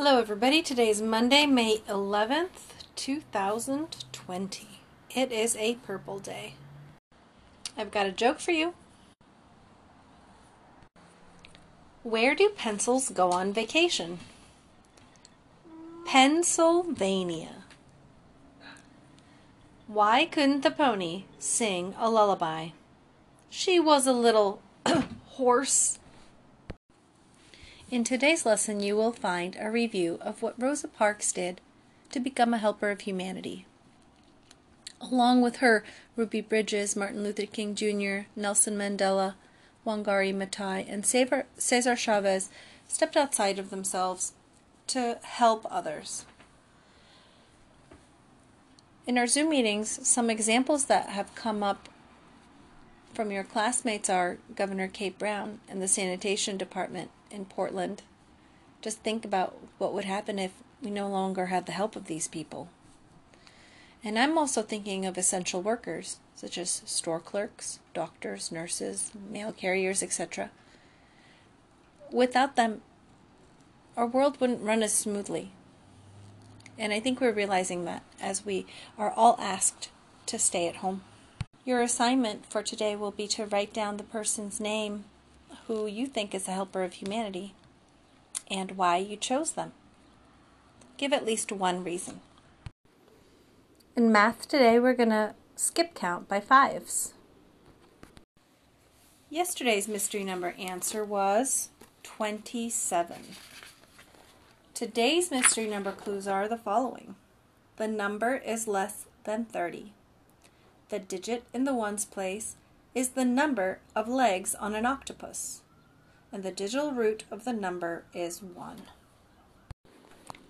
Hello, everybody. Today is Monday, May 11th, 2020. It is a purple day. I've got a joke for you. Where do pencils go on vacation? Pennsylvania. Why couldn't the pony sing a lullaby? She was a little hoarse. In today's lesson, you will find a review of what Rosa Parks did to become a helper of humanity. Along with her, Ruby Bridges, Martin Luther King Jr., Nelson Mandela, Wangari Maathai, and Cesar Chavez stepped outside of themselves to help others. In our Zoom meetings, some examples that have come up from your classmates are Governor Kate Brown and the sanitation department in Portland. Just think about what would happen if we no longer had the help of these people. And I'm also thinking of essential workers, such as store clerks, doctors, nurses, mail carriers, etc. Without them, our world wouldn't run as smoothly. And I think we're realizing that as we are all asked to stay at home. Your assignment for today will be to write down the person's name who you think is a helper of humanity and why you chose them. Give at least one reason. In math today, we're going to skip count by fives. Yesterday's mystery number answer was 27. Today's mystery number clues are the following the number is less than 30. The digit in the ones place is the number of legs on an octopus, and the digital root of the number is 1.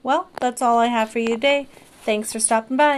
Well, that's all I have for you today. Thanks for stopping by.